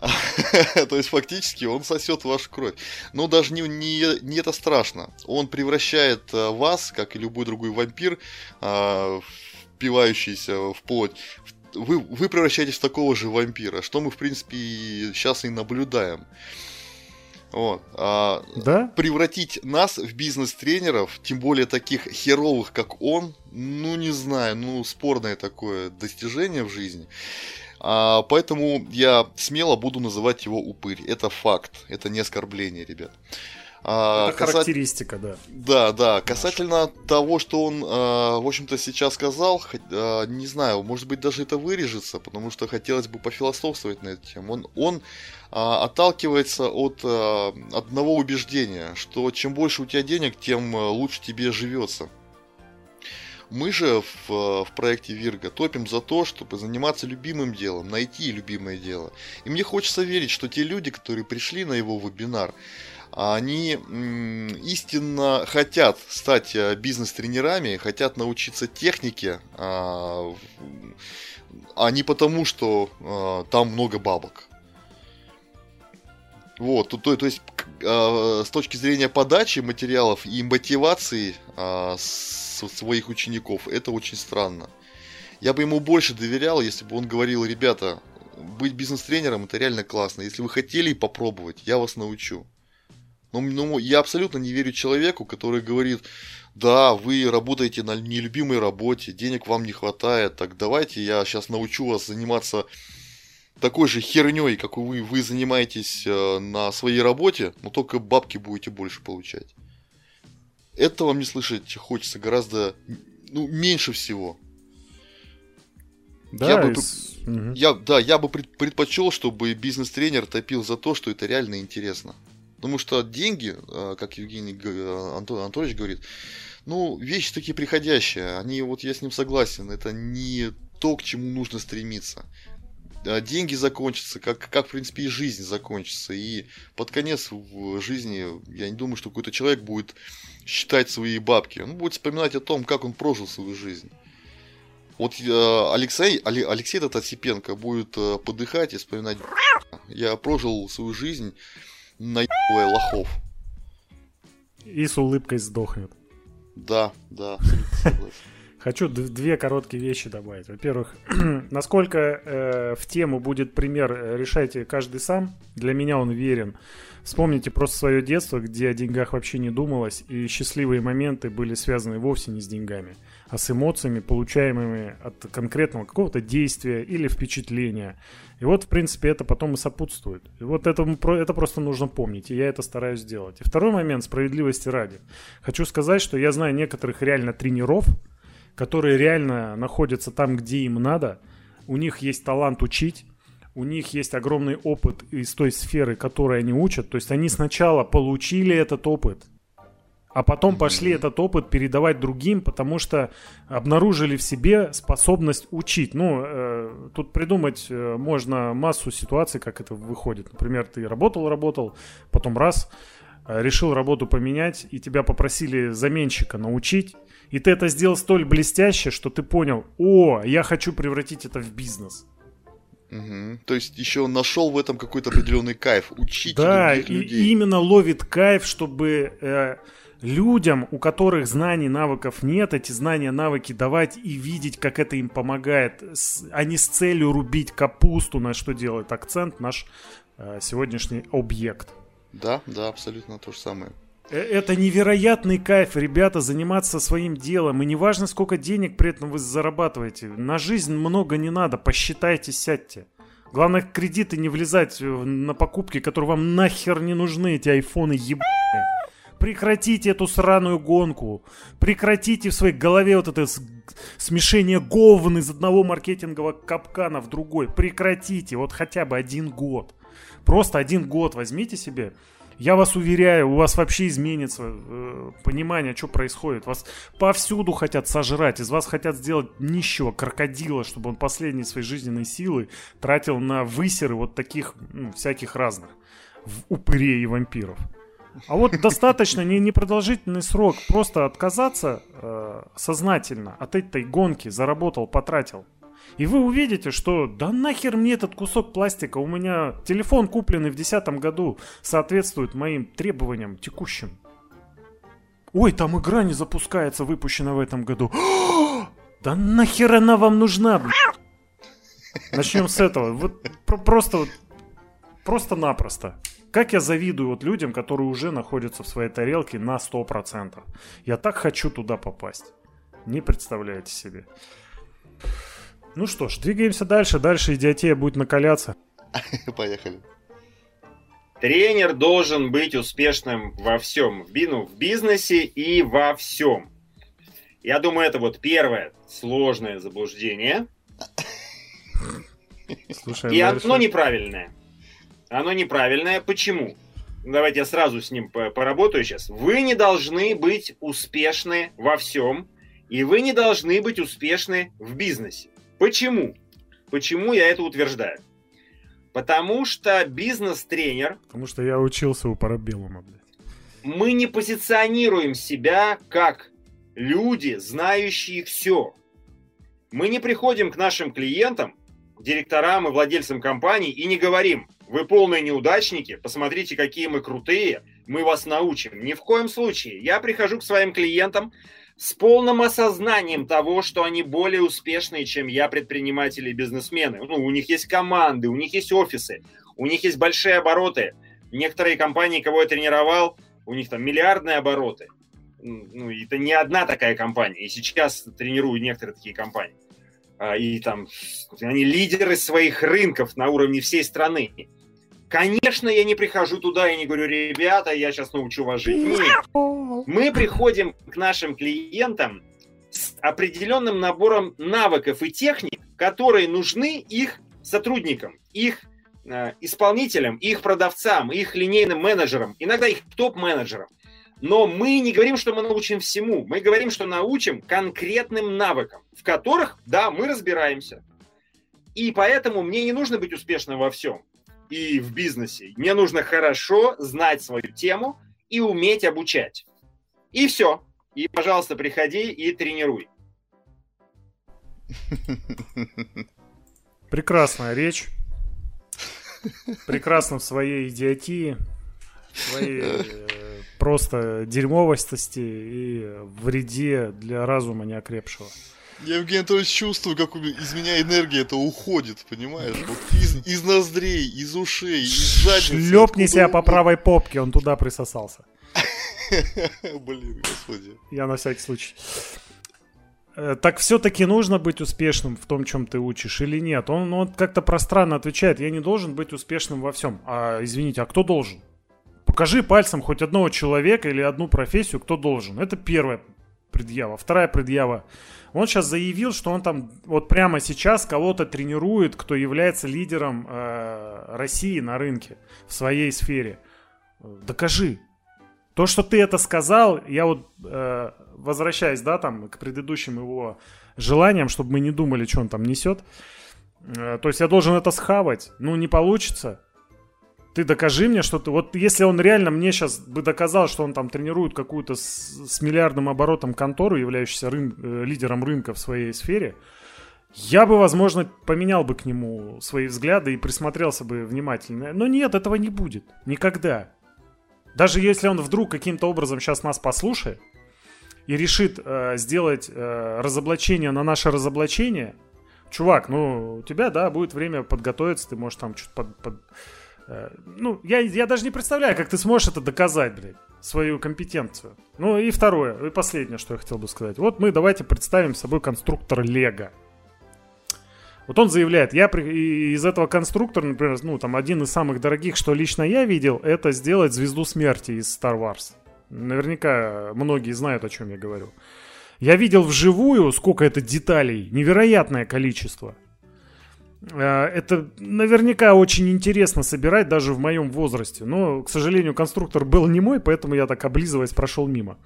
То есть фактически он сосет вашу кровь. Но даже не, не, не это страшно. Он превращает э, вас, как и любой другой вампир, э, впивающийся в плоть, вы, вы превращаетесь в такого же вампира, что мы, в принципе, сейчас и наблюдаем. Вот. А да? Превратить нас в бизнес-тренеров, тем более таких херовых, как он, ну не знаю, ну спорное такое достижение в жизни. А, поэтому я смело буду называть его упырь. Это факт, это не оскорбление, ребят. А, это касат... характеристика, да. Да, да. Касательно Наша. того, что он, а, в общем-то, сейчас сказал, а, не знаю, может быть, даже это вырежется, потому что хотелось бы пофилософствовать на эту тему. Он, он отталкивается от одного убеждения, что чем больше у тебя денег, тем лучше тебе живется. Мы же в, в проекте Вирга топим за то, чтобы заниматься любимым делом, найти любимое дело. И мне хочется верить, что те люди, которые пришли на его вебинар, они истинно хотят стать э, бизнес-тренерами, хотят научиться технике, а, а не потому, что а, там много бабок. Вот, то, то, то есть э, с точки зрения подачи материалов и мотивации э, своих учеников. Это очень странно. Я бы ему больше доверял, если бы он говорил, ребята, быть бизнес-тренером это реально классно. Если вы хотели попробовать, я вас научу. Но ну, я абсолютно не верю человеку, который говорит, да, вы работаете на нелюбимой работе, денег вам не хватает, так давайте я сейчас научу вас заниматься такой же херней, как вы, вы занимаетесь э, на своей работе, но только бабки будете больше получать. Этого мне слышать хочется гораздо ну, меньше всего. Да, я, бы, угу. я, да, я бы предпочел, чтобы бизнес-тренер топил за то, что это реально интересно. Потому что деньги, э, как Евгений э, Антон, Анатольевич говорит, ну, вещи такие приходящие. Они, вот я с ним согласен, это не то, к чему нужно стремиться. Деньги закончатся, как, как, в принципе, и жизнь закончится. И под конец в жизни, я не думаю, что какой-то человек будет считать свои бабки. Он будет вспоминать о том, как он прожил свою жизнь. Вот э, Алексей, Алексей этот Осипенко будет э, подыхать и вспоминать, я прожил свою жизнь на лохов. И с улыбкой сдохнет. Да, да, Хочу две короткие вещи добавить. Во-первых, насколько э, в тему будет пример, э, решайте каждый сам. Для меня он верен. Вспомните просто свое детство, где о деньгах вообще не думалось, и счастливые моменты были связаны вовсе не с деньгами, а с эмоциями, получаемыми от конкретного какого-то действия или впечатления. И вот, в принципе, это потом и сопутствует. И вот это, это просто нужно помнить, и я это стараюсь делать. И второй момент, справедливости ради. Хочу сказать, что я знаю некоторых реально тренеров, которые реально находятся там, где им надо, у них есть талант учить, у них есть огромный опыт из той сферы, которой они учат. То есть они сначала получили этот опыт, а потом пошли этот опыт передавать другим, потому что обнаружили в себе способность учить. Ну, э, тут придумать э, можно массу ситуаций, как это выходит. Например, ты работал, работал, потом раз, решил работу поменять, и тебя попросили заменщика научить, и ты это сделал столь блестяще, что ты понял, о, я хочу превратить это в бизнес. Угу. То есть еще нашел в этом какой-то определенный кайф, учить да, других людей. Да, именно ловит кайф, чтобы э, людям, у которых знаний, навыков нет, эти знания, навыки давать и видеть, как это им помогает, а не с целью рубить капусту, на что делает акцент наш э, сегодняшний объект. Да, да, абсолютно то же самое. Э, это невероятный кайф, ребята, заниматься своим делом. И неважно, сколько денег при этом вы зарабатываете. На жизнь много не надо, посчитайте, сядьте. Главное, кредиты не влезать на покупки, которые вам нахер не нужны, эти айфоны ебаные. Прекратите эту сраную гонку. Прекратите в своей голове вот это смешение говн из одного маркетингового капкана в другой. Прекратите. Вот хотя бы один год. Просто один год возьмите себе. Я вас уверяю, у вас вообще изменится э, понимание, что происходит. Вас повсюду хотят сожрать, из вас хотят сделать нищего крокодила, чтобы он последние свои жизненные силы тратил на высеры вот таких ну, всяких разных упырей и вампиров. А вот достаточно не непродолжительный срок, просто отказаться э, сознательно от этой гонки, заработал, потратил. И вы увидите, что да нахер мне этот кусок пластика, у меня телефон купленный в 2010 году соответствует моим требованиям текущим. Ой, там игра не запускается, выпущена в этом году. да нахер она вам нужна? Начнем с этого. Вот просто вот просто-напросто. Как я завидую вот людям, которые уже находятся в своей тарелке на 100%. Я так хочу туда попасть. Не представляете себе. Ну что ж, двигаемся дальше. Дальше идиотия будет накаляться. Поехали. Тренер должен быть успешным во всем. В, ну, в бизнесе и во всем. Я думаю, это вот первое сложное заблуждение. Слушай, и дальше... оно неправильное. Оно неправильное. Почему? Давайте я сразу с ним поработаю сейчас. Вы не должны быть успешны во всем, и вы не должны быть успешны в бизнесе. Почему? Почему я это утверждаю? Потому что бизнес-тренер... Потому что я учился у Парабеллума, блядь. Мы не позиционируем себя как люди, знающие все. Мы не приходим к нашим клиентам, директорам и владельцам компаний и не говорим, вы полные неудачники, посмотрите, какие мы крутые, мы вас научим. Ни в коем случае. Я прихожу к своим клиентам с полным осознанием того, что они более успешные, чем я, предприниматели и бизнесмены. Ну, у них есть команды, у них есть офисы, у них есть большие обороты. Некоторые компании, кого я тренировал, у них там миллиардные обороты. Ну, это не одна такая компания. И сейчас тренирую некоторые такие компании. А, и там они лидеры своих рынков на уровне всей страны. Конечно, я не прихожу туда и не говорю, ребята, я сейчас научу вас жить. Нет. Мы приходим к нашим клиентам с определенным набором навыков и техник, которые нужны их сотрудникам, их э, исполнителям, их продавцам, их линейным менеджерам, иногда их топ-менеджерам. Но мы не говорим, что мы научим всему. Мы говорим, что научим конкретным навыкам, в которых, да, мы разбираемся. И поэтому мне не нужно быть успешным во всем и в бизнесе. Мне нужно хорошо знать свою тему и уметь обучать. И все. И, пожалуйста, приходи и тренируй. Прекрасная речь. Прекрасно в своей идиотии, в своей э, просто дерьмовости и вреде для разума неокрепшего. Я, Евгений Анатольевич, чувствую, как из меня энергия это уходит, понимаешь? Вот из, из ноздрей, из ушей, из задницы. Шлепни себя по правой попке, он туда присосался. Блин, господи. Я на всякий случай. Э, так все-таки нужно быть успешным в том, чем ты учишь, или нет? Он, он как-то пространно отвечает, я не должен быть успешным во всем. А извините, а кто должен? Покажи пальцем хоть одного человека или одну профессию, кто должен. Это первая предъява. Вторая предъява. Он сейчас заявил, что он там вот прямо сейчас кого-то тренирует, кто является лидером э, России на рынке в своей сфере. Докажи. То, что ты это сказал, я вот э, возвращаясь, да, там к предыдущим его желаниям, чтобы мы не думали, что он там несет. Э, то есть я должен это схавать. Ну, не получится. Ты докажи мне, что ты... Вот если он реально мне сейчас бы доказал, что он там тренирует какую-то с, с миллиардным оборотом контору, являющуюся рын, э, лидером рынка в своей сфере, я бы, возможно, поменял бы к нему свои взгляды и присмотрелся бы внимательно. Но нет, этого не будет. Никогда. Даже если он вдруг каким-то образом сейчас нас послушает и решит э, сделать э, разоблачение на наше разоблачение, чувак, ну, у тебя, да, будет время подготовиться, ты можешь там что-то под, под ну, я, я даже не представляю, как ты сможешь это доказать, блядь, свою компетенцию. Ну и второе, и последнее, что я хотел бы сказать. Вот мы давайте представим собой конструктор Лего. Вот он заявляет, я при, из этого конструктора, например, ну там один из самых дорогих, что лично я видел, это сделать звезду смерти из Star Wars. Наверняка многие знают, о чем я говорю. Я видел вживую, сколько это деталей, невероятное количество. Э, это наверняка очень интересно собирать даже в моем возрасте. Но, к сожалению, конструктор был не мой, поэтому я так облизываясь прошел мимо.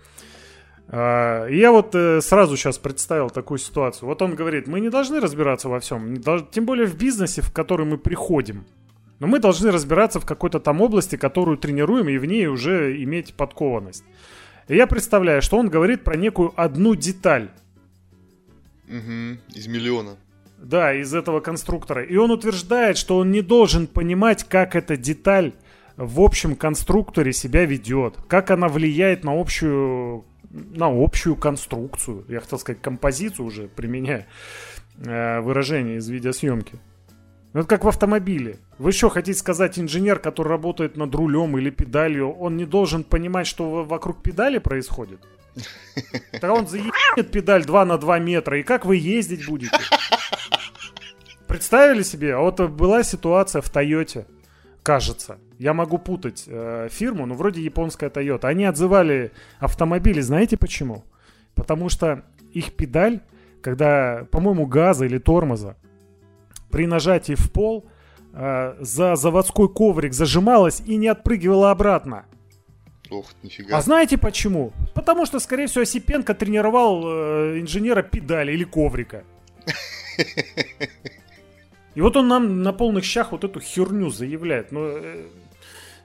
Э, я вот э, сразу сейчас представил такую ситуацию. Вот он говорит, мы не должны разбираться во всем, тем более в бизнесе, в который мы приходим. Но мы должны разбираться в какой-то там области, которую тренируем, и в ней уже иметь подкованность. И я представляю, что он говорит про некую одну деталь. Угу, из миллиона. Да, из этого конструктора. И он утверждает, что он не должен понимать, как эта деталь в общем конструкторе себя ведет, как она влияет на общую, на общую конструкцию. Я хотел сказать композицию уже, применяя э, выражение из видеосъемки. Ну, это как в автомобиле. Вы что, хотите сказать, инженер, который работает над рулем или педалью, он не должен понимать, что вокруг педали происходит? Тогда он заедет педаль 2 на 2 метра, и как вы ездить будете? Представили себе? А вот была ситуация в Тойоте, кажется. Я могу путать э, фирму, но вроде японская Toyota. Они отзывали автомобили, знаете почему? Потому что их педаль, когда, по-моему, газа или тормоза, при нажатии в пол э, за заводской коврик зажималась и не отпрыгивала обратно. Ох, нифига. А знаете почему? Потому что, скорее всего, Осипенко тренировал э, инженера педали или коврика. И вот он нам на полных щах вот эту херню заявляет. Но э,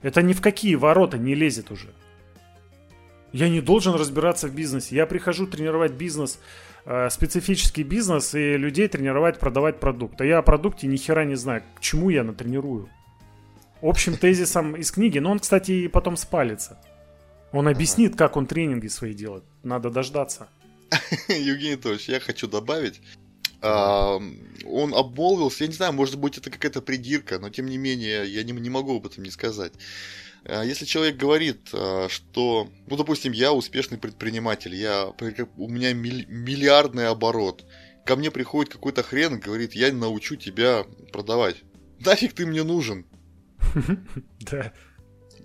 это ни в какие ворота не лезет уже. Я не должен разбираться в бизнесе. Я прихожу тренировать бизнес, э, специфический бизнес, и людей тренировать, продавать продукт. А я о продукте ни хера не знаю. К чему я натренирую? Общим тезисом из книги. Но он, кстати, и потом спалится. Он объяснит, как он тренинги свои делает. Надо дождаться. Евгений Анатольевич, я хочу добавить, а, он обмолвился, я не знаю, может быть это какая-то придирка, но тем не менее я не, не могу об этом не сказать. А, если человек говорит, а, что, ну, допустим, я успешный предприниматель, я, у меня миллиардный оборот, ко мне приходит какой-то хрен и говорит, я научу тебя продавать. Нафиг ты мне нужен? Да.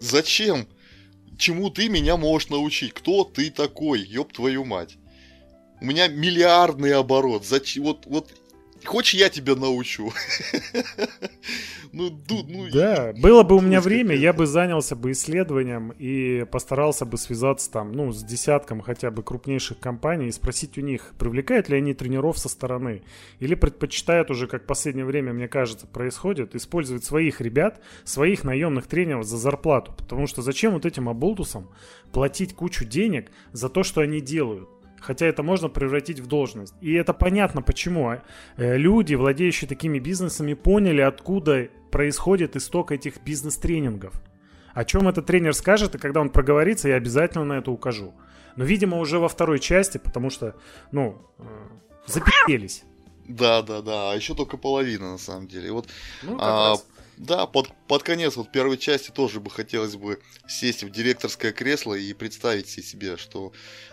Зачем? Чему ты меня можешь научить? Кто ты такой, ёб твою мать? У меня миллиардный оборот. Зачем? Вот, вот Хочешь, я тебя научу? ну, ду, ну, да, было бы у меня время, я бы занялся бы исследованием и постарался бы связаться там, ну, с десятком хотя бы крупнейших компаний и спросить у них, привлекают ли они тренеров со стороны или предпочитают уже, как в последнее время, мне кажется, происходит, использовать своих ребят, своих наемных тренеров за зарплату. Потому что зачем вот этим оболтусам платить кучу денег за то, что они делают? Хотя это можно превратить в должность. И это понятно почему. А, э, люди, владеющие такими бизнесами, поняли, откуда происходит исток этих бизнес-тренингов. О чем этот тренер скажет, и когда он проговорится, я обязательно на это укажу. Но, видимо, уже во второй части, потому что, ну, э, запи***лись. Да, да, да. А еще только половина, на самом деле. Вот, ну, а, да, под, под конец вот первой части тоже бы хотелось бы сесть в директорское кресло и представить себе, что,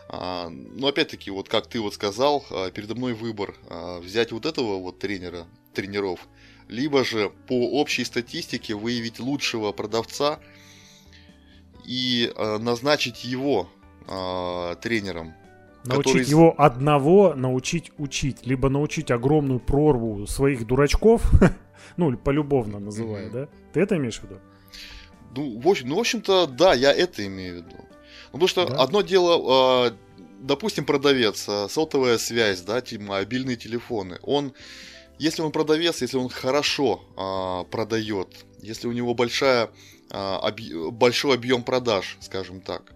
а, ну опять-таки, вот как ты вот сказал, а, передо мной выбор а, взять вот этого вот тренера, тренеров, либо же по общей статистике выявить лучшего продавца и а, назначить его а, тренером. Научить который... его одного научить учить, либо научить огромную прорву своих дурачков Ну, полюбовно называя, mm-hmm. да? Ты это имеешь в виду? Ну, в общем, ну, в общем-то, да, я это имею в виду. Ну, потому что да? одно дело, э, допустим, продавец, э, сотовая связь, да, мобильные телефоны. Он, если он продавец, если он хорошо э, продает, если у него большая, объ... большой объем продаж, скажем так,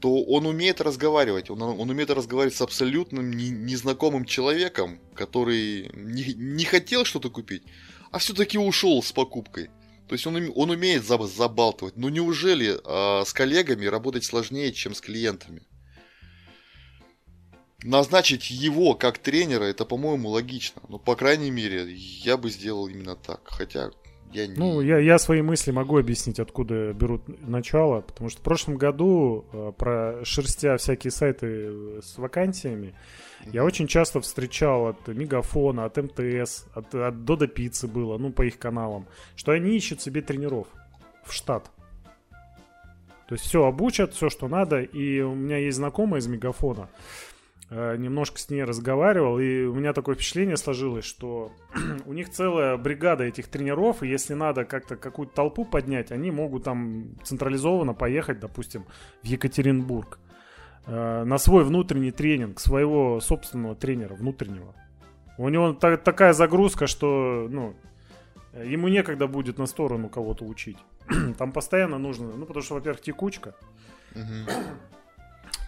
то он умеет разговаривать, он, он умеет разговаривать с абсолютным не, незнакомым человеком, который не, не хотел что-то купить, а все-таки ушел с покупкой. То есть он, он умеет забалтывать. Ну неужели э, с коллегами работать сложнее, чем с клиентами? Назначить его как тренера, это, по-моему, логично. Ну, по крайней мере, я бы сделал именно так. Хотя я не... Ну, я, я свои мысли могу объяснить, откуда берут начало. Потому что в прошлом году, э, про шерстя всякие сайты с вакансиями, я очень часто встречал от Мегафона, от МТС, от, от Дода Пиццы было, ну, по их каналам, что они ищут себе тренеров в штат. То есть все обучат, все, что надо. И у меня есть знакомая из Мегафона. Э, немножко с ней разговаривал, и у меня такое впечатление сложилось, что у них целая бригада этих тренеров, и если надо как-то какую-то толпу поднять, они могут там централизованно поехать, допустим, в Екатеринбург. Э, на свой внутренний тренинг, своего собственного тренера внутреннего. У него та- такая загрузка, что ну, ему некогда будет на сторону кого-то учить. Там постоянно нужно, ну, потому что, во-первых, текучка.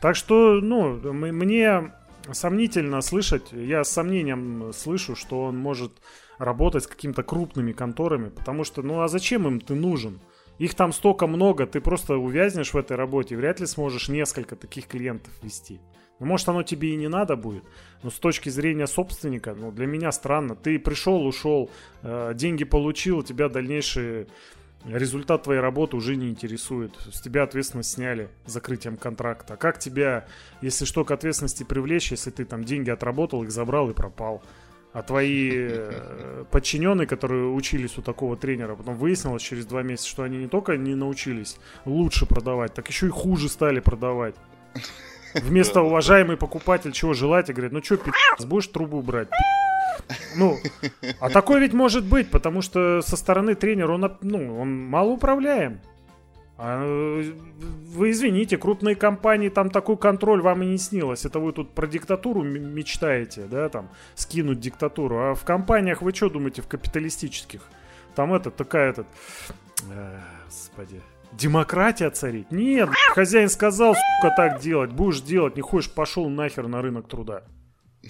Так что, ну, мне сомнительно слышать, я с сомнением слышу, что он может работать с какими-то крупными конторами, потому что, ну, а зачем им ты нужен? Их там столько много, ты просто увязнешь в этой работе, вряд ли сможешь несколько таких клиентов вести. Ну, может, оно тебе и не надо будет, но с точки зрения собственника, ну, для меня странно. Ты пришел, ушел, э, деньги получил, тебя дальнейший результат твоей работы уже не интересует. С тебя ответственность сняли закрытием контракта. А как тебя, если что, к ответственности привлечь, если ты там деньги отработал, их забрал и пропал? А твои э, подчиненные, которые учились у такого тренера, потом выяснилось через два месяца, что они не только не научились лучше продавать, так еще и хуже стали продавать. Вместо уважаемый покупатель чего желать, и говорит, ну что, пи***ц, будешь трубу брать? Ну, а такое ведь может быть, потому что со стороны тренера он, ну, он мало управляем. А, вы извините, крупные компании, там такой контроль вам и не снилось. Это вы тут про диктатуру мечтаете, да, там, скинуть диктатуру. А в компаниях вы что думаете, в капиталистических? Там это, такая этот... Э, господи. Демократия царит? Нет, хозяин сказал, сука, так делать. Будешь делать, не хочешь, пошел нахер на рынок труда.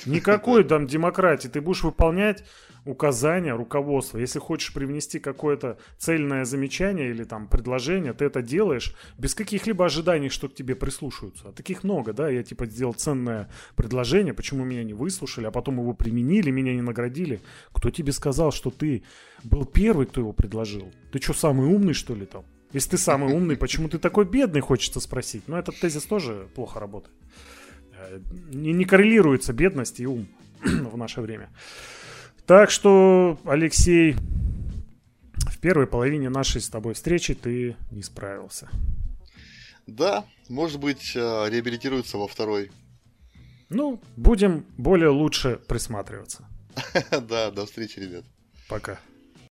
Никакой там демократии. Ты будешь выполнять указания руководства. Если хочешь привнести какое-то цельное замечание или там предложение, ты это делаешь без каких-либо ожиданий, что к тебе прислушаются. А таких много, да, я типа сделал ценное предложение, почему меня не выслушали, а потом его применили, меня не наградили. Кто тебе сказал, что ты был первый, кто его предложил? Ты что, самый умный, что ли, там? Если ты самый умный, почему ты такой бедный, хочется спросить. Но этот тезис тоже плохо работает. Не, не коррелируется бедность и ум в наше время. Так что, Алексей, в первой половине нашей с тобой встречи ты не справился. Да, может быть, э, реабилитируется во второй. Ну, будем более лучше присматриваться. Да, до встречи, ребят. Пока.